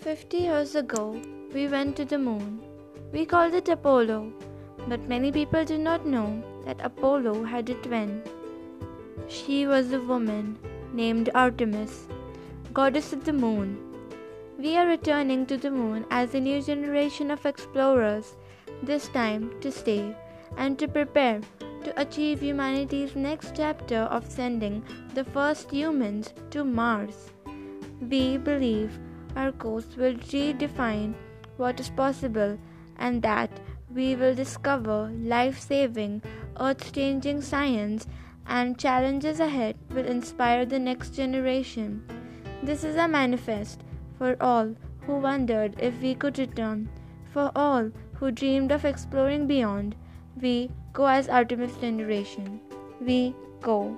Fifty years ago, we went to the moon. We called it Apollo, but many people did not know that Apollo had a twin. She was a woman named Artemis, goddess of the moon. We are returning to the moon as a new generation of explorers, this time to stay and to prepare to achieve humanity's next chapter of sending the first humans to Mars. We believe our course will redefine what is possible and that we will discover life saving, earth changing science and challenges ahead will inspire the next generation. This is a manifest for all who wondered if we could return, for all who dreamed of exploring beyond. We go as Artemis generation. We go.